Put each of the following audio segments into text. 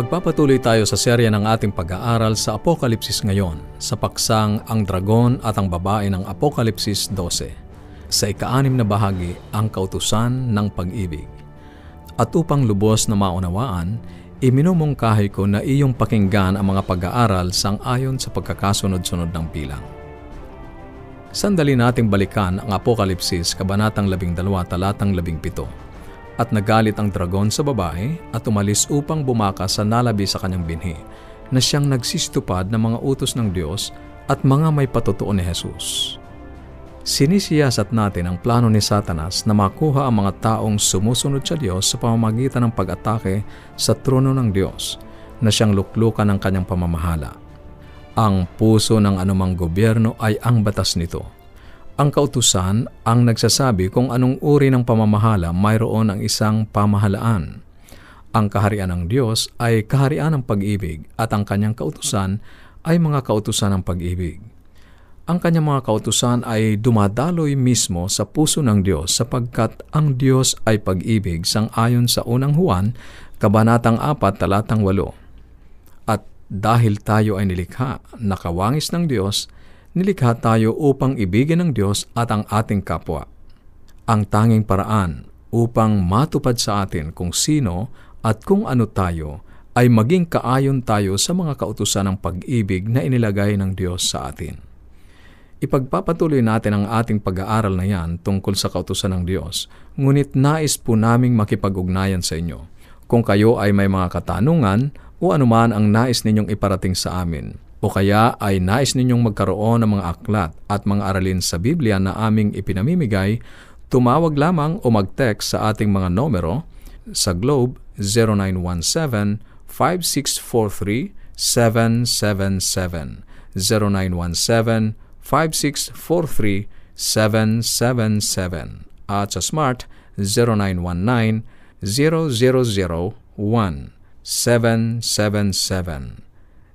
Magpapatuloy tayo sa serya ng ating pag-aaral sa Apokalipsis ngayon sa paksang Ang Dragon at ang Babae ng Apokalipsis 12. Sa ikaanim na bahagi, ang kautusan ng pag-ibig. At upang lubos na maunawaan, iminumungkahi ko na iyong pakinggan ang mga pag-aaral sang ayon sa pagkakasunod-sunod ng bilang. Sandali nating balikan ang Apokalipsis, Kabanatang 12, Talatang 17 at nagalit ang dragon sa babae at umalis upang bumakas sa nalabi sa kanyang binhi, na siyang nagsistupad ng mga utos ng Diyos at mga may patutuo ni Jesus. Sinisiyasat natin ang plano ni Satanas na makuha ang mga taong sumusunod sa Diyos sa pamamagitan ng pag-atake sa trono ng Diyos na siyang luklukan ng kanyang pamamahala. Ang puso ng anumang gobyerno ay ang batas nito ang kautusan ang nagsasabi kung anong uri ng pamamahala mayroon ang isang pamahalaan. Ang kaharian ng Diyos ay kaharian ng pag-ibig at ang kanyang kautusan ay mga kautusan ng pag-ibig. Ang kanyang mga kautusan ay dumadaloy mismo sa puso ng Diyos sapagkat ang Diyos ay pag-ibig sang ayon sa unang Juan, Kabanatang 4, Talatang 8. At dahil tayo ay nilikha, nakawangis ng Diyos, nilikha tayo upang ibigin ng Diyos at ang ating kapwa. Ang tanging paraan upang matupad sa atin kung sino at kung ano tayo ay maging kaayon tayo sa mga kautusan ng pag-ibig na inilagay ng Diyos sa atin. Ipagpapatuloy natin ang ating pag-aaral na yan tungkol sa kautusan ng Diyos, ngunit nais po naming makipag-ugnayan sa inyo. Kung kayo ay may mga katanungan o anuman ang nais ninyong iparating sa amin, o kaya ay nais ninyong magkaroon ng mga aklat at mga aralin sa Biblia na aming ipinamimigay, tumawag lamang o mag-text sa ating mga numero sa Globe 0917-5643-777 0917-5643-777 at sa Smart 0919 0001 777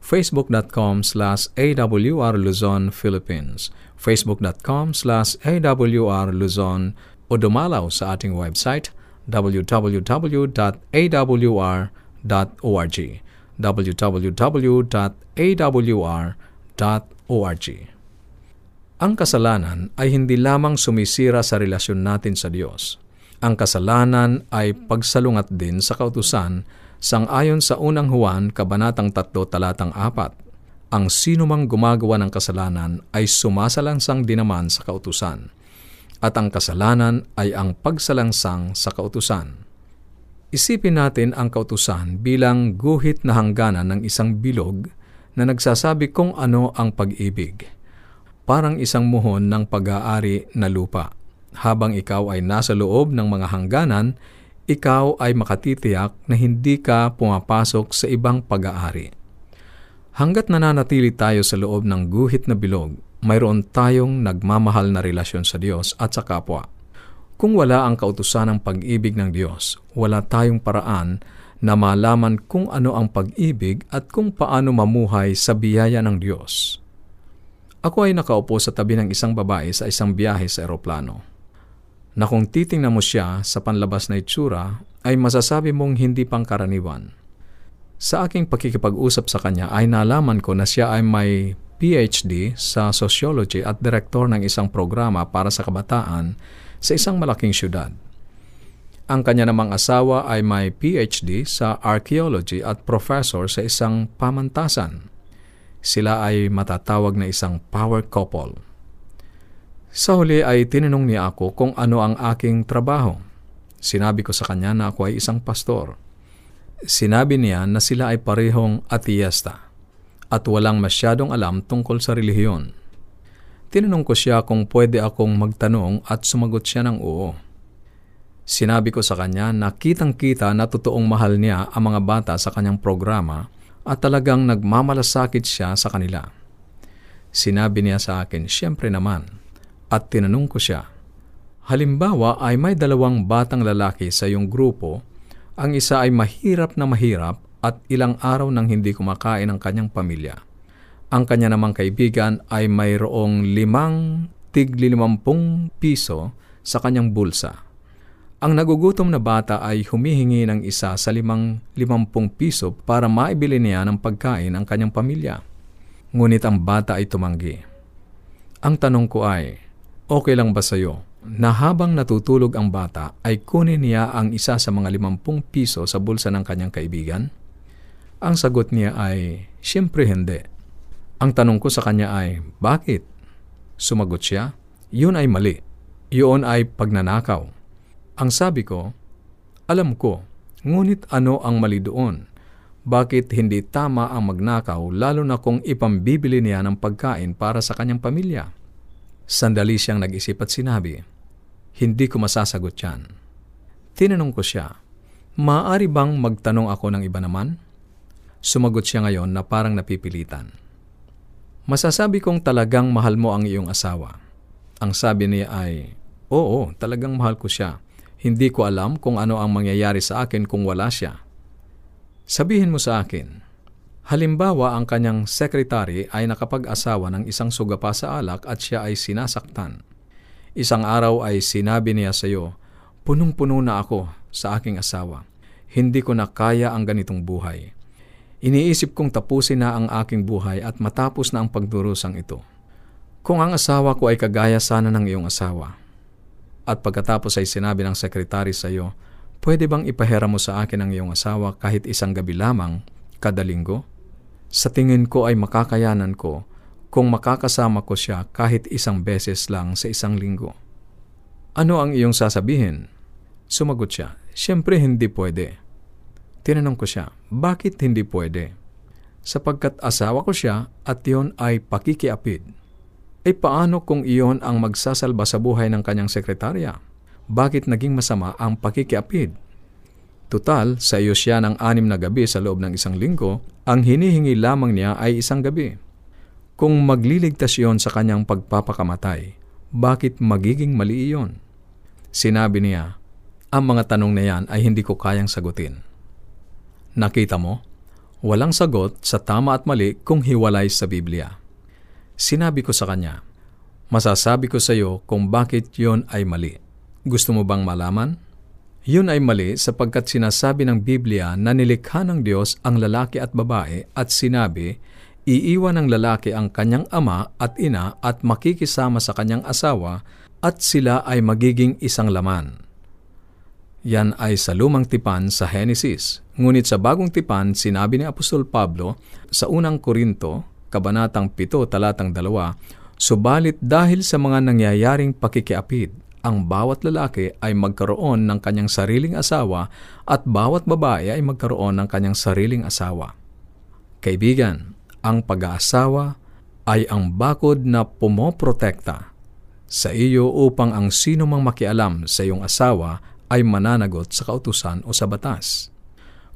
facebook.com slash awr Luzon, Philippines. facebook.com slash awr Luzon o dumalaw sa ating website www.awr.org www.awr.org Ang kasalanan ay hindi lamang sumisira sa relasyon natin sa Diyos. Ang kasalanan ay pagsalungat din sa kautusan sang-ayon sa unang Juan, Kabanatang 3, Talatang 4 ang sino mang gumagawa ng kasalanan ay sumasalangsang dinaman sa kautusan, at ang kasalanan ay ang pagsalangsang sa kautusan. Isipin natin ang kautusan bilang guhit na hangganan ng isang bilog na nagsasabi kung ano ang pag-ibig. Parang isang muhon ng pag-aari na lupa. Habang ikaw ay nasa loob ng mga hangganan, ikaw ay makatitiyak na hindi ka pumapasok sa ibang pag-aari. Hanggat nananatili tayo sa loob ng guhit na bilog, mayroon tayong nagmamahal na relasyon sa Diyos at sa kapwa. Kung wala ang kautusan ng pag-ibig ng Diyos, wala tayong paraan na malaman kung ano ang pag-ibig at kung paano mamuhay sa biyaya ng Diyos. Ako ay nakaupo sa tabi ng isang babae sa isang biyahe sa eroplano. Na kung titingnan mo siya sa panlabas na itsura, ay masasabi mong hindi pangkaraniwan. Sa aking pakikipag-usap sa kanya ay nalaman ko na siya ay may PhD sa sociology at direktor ng isang programa para sa kabataan sa isang malaking syudad. Ang kanya namang asawa ay may PhD sa archaeology at professor sa isang pamantasan. Sila ay matatawag na isang power couple. Sa huli ay tinanong niya ako kung ano ang aking trabaho. Sinabi ko sa kanya na ako ay isang pastor. Sinabi niya na sila ay parehong atiyesta at walang masyadong alam tungkol sa relihiyon. Tinanong ko siya kung pwede akong magtanong at sumagot siya ng oo. Sinabi ko sa kanya na kitang-kita na totoong mahal niya ang mga bata sa kanyang programa at talagang nagmamalasakit siya sa kanila. Sinabi niya sa akin, siyempre naman, at tinanong ko siya, Halimbawa ay may dalawang batang lalaki sa iyong grupo, ang isa ay mahirap na mahirap at ilang araw nang hindi kumakain ang kanyang pamilya. Ang kanya namang kaibigan ay mayroong limang tiglilimampung piso sa kanyang bulsa. Ang nagugutom na bata ay humihingi ng isa sa limang limampung piso para maibili niya ng pagkain ang kanyang pamilya. Ngunit ang bata ay tumanggi. Ang tanong ko ay, okay lang ba sa iyo na habang natutulog ang bata ay kunin niya ang isa sa mga limampung piso sa bulsa ng kanyang kaibigan? Ang sagot niya ay, siyempre hindi. Ang tanong ko sa kanya ay, bakit? Sumagot siya, yun ay mali. Yun ay pagnanakaw. Ang sabi ko, alam ko, ngunit ano ang mali doon? Bakit hindi tama ang magnakaw lalo na kung ipambibili niya ng pagkain para sa kanyang pamilya? Sandali siyang nag-isip at sinabi, Hindi ko masasagot yan. Tinanong ko siya, Maaari bang magtanong ako ng iba naman? Sumagot siya ngayon na parang napipilitan. Masasabi kong talagang mahal mo ang iyong asawa. Ang sabi niya ay, Oo, talagang mahal ko siya. Hindi ko alam kung ano ang mangyayari sa akin kung wala siya. Sabihin mo sa akin, halimbawa ang kanyang sekretary ay nakapag-asawa ng isang sugapa sa alak at siya ay sinasaktan. Isang araw ay sinabi niya sa iyo, punong-puno na ako sa aking asawa. Hindi ko na kaya ang ganitong buhay. Iniisip kong tapusin na ang aking buhay at matapos na ang pagdurusang ito. Kung ang asawa ko ay kagaya sana ng iyong asawa, at pagkatapos ay sinabi ng sekretary sa iyo, pwede bang ipahera mo sa akin ang iyong asawa kahit isang gabi lamang kada linggo? Sa tingin ko ay makakayanan ko kung makakasama ko siya kahit isang beses lang sa isang linggo. Ano ang iyong sasabihin? Sumagot siya, Siyempre hindi pwede. Tinanong ko siya, bakit hindi pwede? Sapagkat asawa ko siya at yon ay pakikiapid. E paano kung iyon ang magsasalba sa buhay ng kanyang sekretarya? Bakit naging masama ang pakikiapid? Tutal, sa iyo siya ng anim na gabi sa loob ng isang linggo, ang hinihingi lamang niya ay isang gabi. Kung magliligtas iyon sa kanyang pagpapakamatay, bakit magiging mali iyon? Sinabi niya, ang mga tanong na yan ay hindi ko kayang sagutin. Nakita mo? Walang sagot sa tama at mali kung hiwalay sa Biblia. Sinabi ko sa kanya, Masasabi ko sa iyo kung bakit yon ay mali. Gusto mo bang malaman? Yun ay mali sapagkat sinasabi ng Biblia na nilikha ng Diyos ang lalaki at babae at sinabi, iiwan ng lalaki ang kanyang ama at ina at makikisama sa kanyang asawa at sila ay magiging isang laman. Yan ay sa lumang tipan sa Henesis. Ngunit sa bagong tipan, sinabi ni Apostol Pablo sa unang Korinto Kabanatang 7, talatang 2, Subalit dahil sa mga nangyayaring pakikiapid, ang bawat lalaki ay magkaroon ng kanyang sariling asawa at bawat babae ay magkaroon ng kanyang sariling asawa. Kaibigan, ang pag-aasawa ay ang bakod na pumoprotekta sa iyo upang ang sino mang makialam sa iyong asawa ay mananagot sa kautusan o sa batas.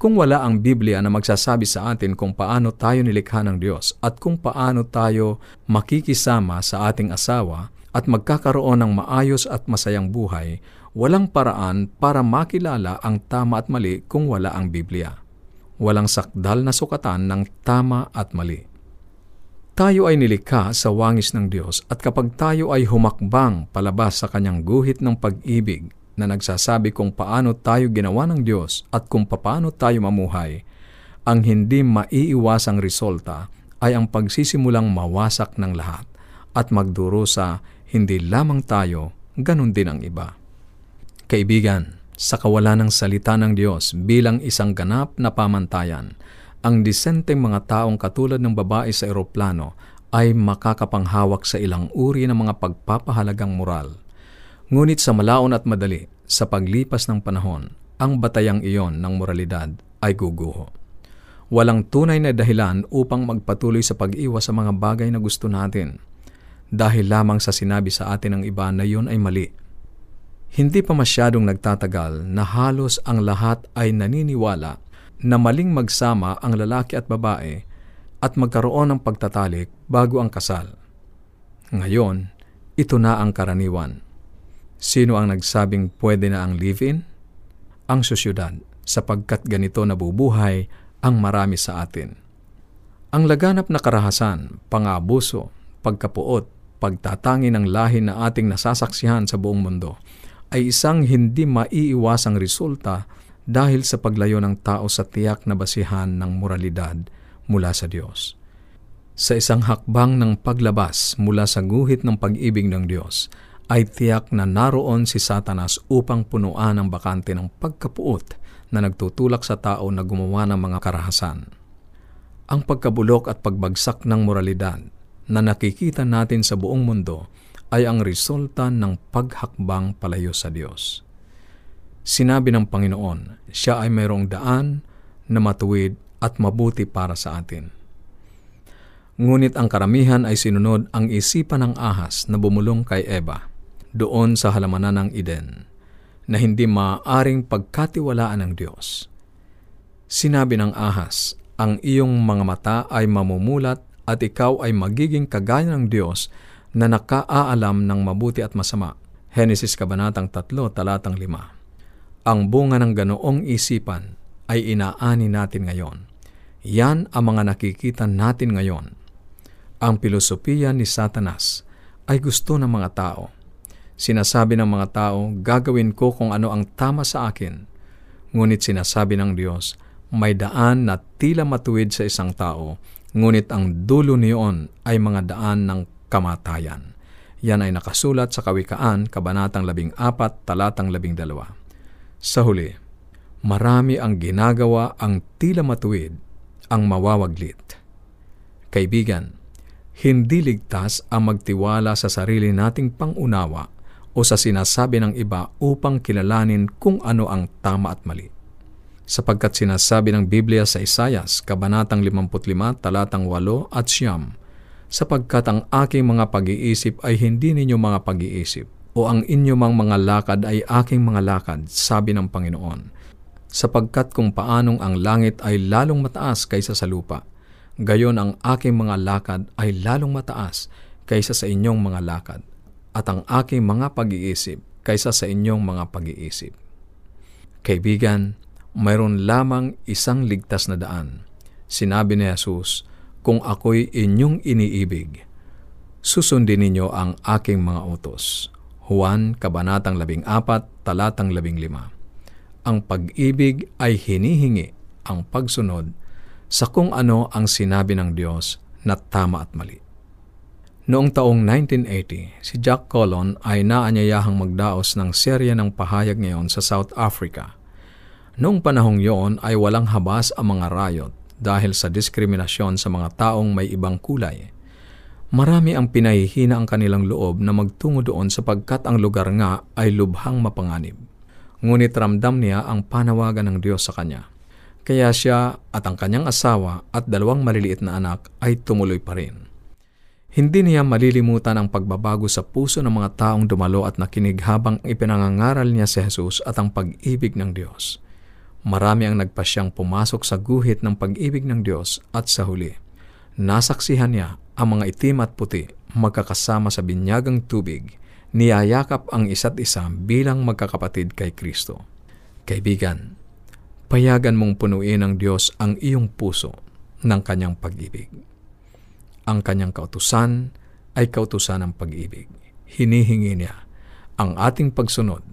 Kung wala ang Biblia na magsasabi sa atin kung paano tayo nilikha ng Diyos at kung paano tayo makikisama sa ating asawa at magkakaroon ng maayos at masayang buhay, walang paraan para makilala ang tama at mali kung wala ang Biblia. Walang sakdal na sukatan ng tama at mali. Tayo ay nilikha sa wangis ng Diyos at kapag tayo ay humakbang palabas sa kanyang guhit ng pag-ibig, na nagsasabi kung paano tayo ginawa ng Diyos at kung paano tayo mamuhay, ang hindi maiiwasang resulta ay ang pagsisimulang mawasak ng lahat at magdurusa hindi lamang tayo, ganun din ang iba. Kaibigan, sa kawalan ng salita ng Diyos bilang isang ganap na pamantayan, ang disenteng mga taong katulad ng babae sa eroplano ay makakapanghawak sa ilang uri ng mga pagpapahalagang moral Ngunit sa malaon at madali, sa paglipas ng panahon, ang batayang iyon ng moralidad ay guguho. Walang tunay na dahilan upang magpatuloy sa pag-iwas sa mga bagay na gusto natin, dahil lamang sa sinabi sa atin ng iba na iyon ay mali. Hindi pa masyadong nagtatagal na halos ang lahat ay naniniwala na maling magsama ang lalaki at babae at magkaroon ng pagtatalik bago ang kasal. Ngayon, ito na ang karaniwan. Sino ang nagsabing pwede na ang live-in? Ang sosyudad, sapagkat ganito nabubuhay ang marami sa atin. Ang laganap na karahasan, pangabuso, pagkapuot, pagtatangi ng lahi na ating nasasaksihan sa buong mundo ay isang hindi maiiwasang resulta dahil sa paglayo ng tao sa tiyak na basihan ng moralidad mula sa Diyos. Sa isang hakbang ng paglabas mula sa guhit ng pag-ibig ng Diyos, ay tiyak na naroon si Satanas upang punuan ang bakante ng pagkapuot na nagtutulak sa tao na gumawa ng mga karahasan. Ang pagkabulok at pagbagsak ng moralidad na nakikita natin sa buong mundo ay ang resulta ng paghakbang palayo sa Diyos. Sinabi ng Panginoon, siya ay mayroong daan na matuwid at mabuti para sa atin. Ngunit ang karamihan ay sinunod ang isipan ng ahas na bumulong kay Eva doon sa halamanan ng Eden na hindi maaaring pagkatiwalaan ng Diyos. Sinabi ng ahas, ang iyong mga mata ay mamumulat at ikaw ay magiging kagaya ng Diyos na nakaaalam ng mabuti at masama. Henesis Kabanatang 3, Talatang 5 Ang bunga ng ganoong isipan ay inaani natin ngayon. Yan ang mga nakikita natin ngayon. Ang pilosopiya ni Satanas ay gusto ng mga tao. Sinasabi ng mga tao, gagawin ko kung ano ang tama sa akin. Ngunit sinasabi ng Diyos, may daan na tila matuwid sa isang tao ngunit ang dulo niyon ay mga daan ng kamatayan. Yan ay nakasulat sa Kawikaan, Kabanatang 14, Talatang 12. Sa huli, marami ang ginagawa ang tila matuwid, ang mawawaglit. Kaibigan, hindi ligtas ang magtiwala sa sarili nating pangunawa o sa sinasabi ng iba upang kilalanin kung ano ang tama at mali sapagkat sinasabi ng Biblia sa Isayas, Kabanatang 55, talatang 8 at siyam, sapagkat ang aking mga pag-iisip ay hindi ninyo mga pag-iisip, o ang inyo mang mga lakad ay aking mga lakad, sabi ng Panginoon. Sapagkat kung paanong ang langit ay lalong mataas kaysa sa lupa, gayon ang aking mga lakad ay lalong mataas kaysa sa inyong mga lakad, at ang aking mga pag-iisip kaysa sa inyong mga pag-iisip. Kaibigan, mayroon lamang isang ligtas na daan. Sinabi ni Jesus, Kung ako'y inyong iniibig, susundin ninyo ang aking mga utos. Juan, Kabanatang 14, Talatang 15 Ang pag-ibig ay hinihingi ang pagsunod sa kung ano ang sinabi ng Diyos na tama at mali. Noong taong 1980, si Jack Colon ay naanyayahang magdaos ng serya ng pahayag ngayon sa South Africa – Noong panahong yon ay walang habas ang mga rayot dahil sa diskriminasyon sa mga taong may ibang kulay. Marami ang pinahihina ang kanilang loob na magtungo doon sapagkat ang lugar nga ay lubhang mapanganib. Ngunit ramdam niya ang panawagan ng Diyos sa kanya. Kaya siya at ang kanyang asawa at dalawang maliliit na anak ay tumuloy pa rin. Hindi niya malilimutan ang pagbabago sa puso ng mga taong dumalo at nakinig habang ipinangangaral niya si Jesus at ang pag-ibig ng Diyos. Marami ang nagpasyang pumasok sa guhit ng pag-ibig ng Diyos at sa huli. Nasaksihan niya ang mga itim at puti magkakasama sa binyagang tubig, niyayakap ang isa't isa bilang magkakapatid kay Kristo. Kaibigan, payagan mong punuin ng Diyos ang iyong puso ng kanyang pag-ibig. Ang kanyang kautusan ay kautusan ng pag-ibig. Hinihingi niya ang ating pagsunod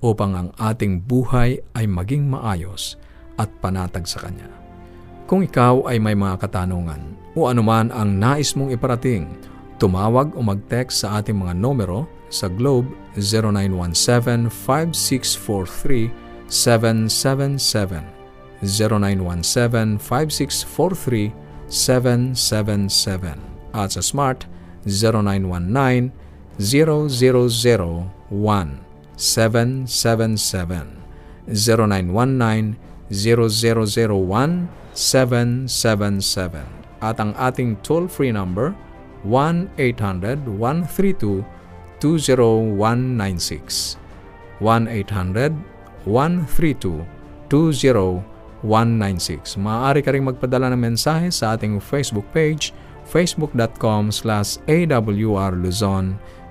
upang ang ating buhay ay maging maayos at panatag sa Kanya. Kung ikaw ay may mga katanungan o anuman ang nais mong iparating, tumawag o mag-text sa ating mga numero sa Globe 0917-5643-777 0917-5643-777 at sa Smart 0919 0001 777 0919 0001 777 at ang ating toll-free number 1-800-132-20196 1-800-132-20196 Maaari ka rin magpadala ng mensahe sa ating Facebook page facebook.com slash awr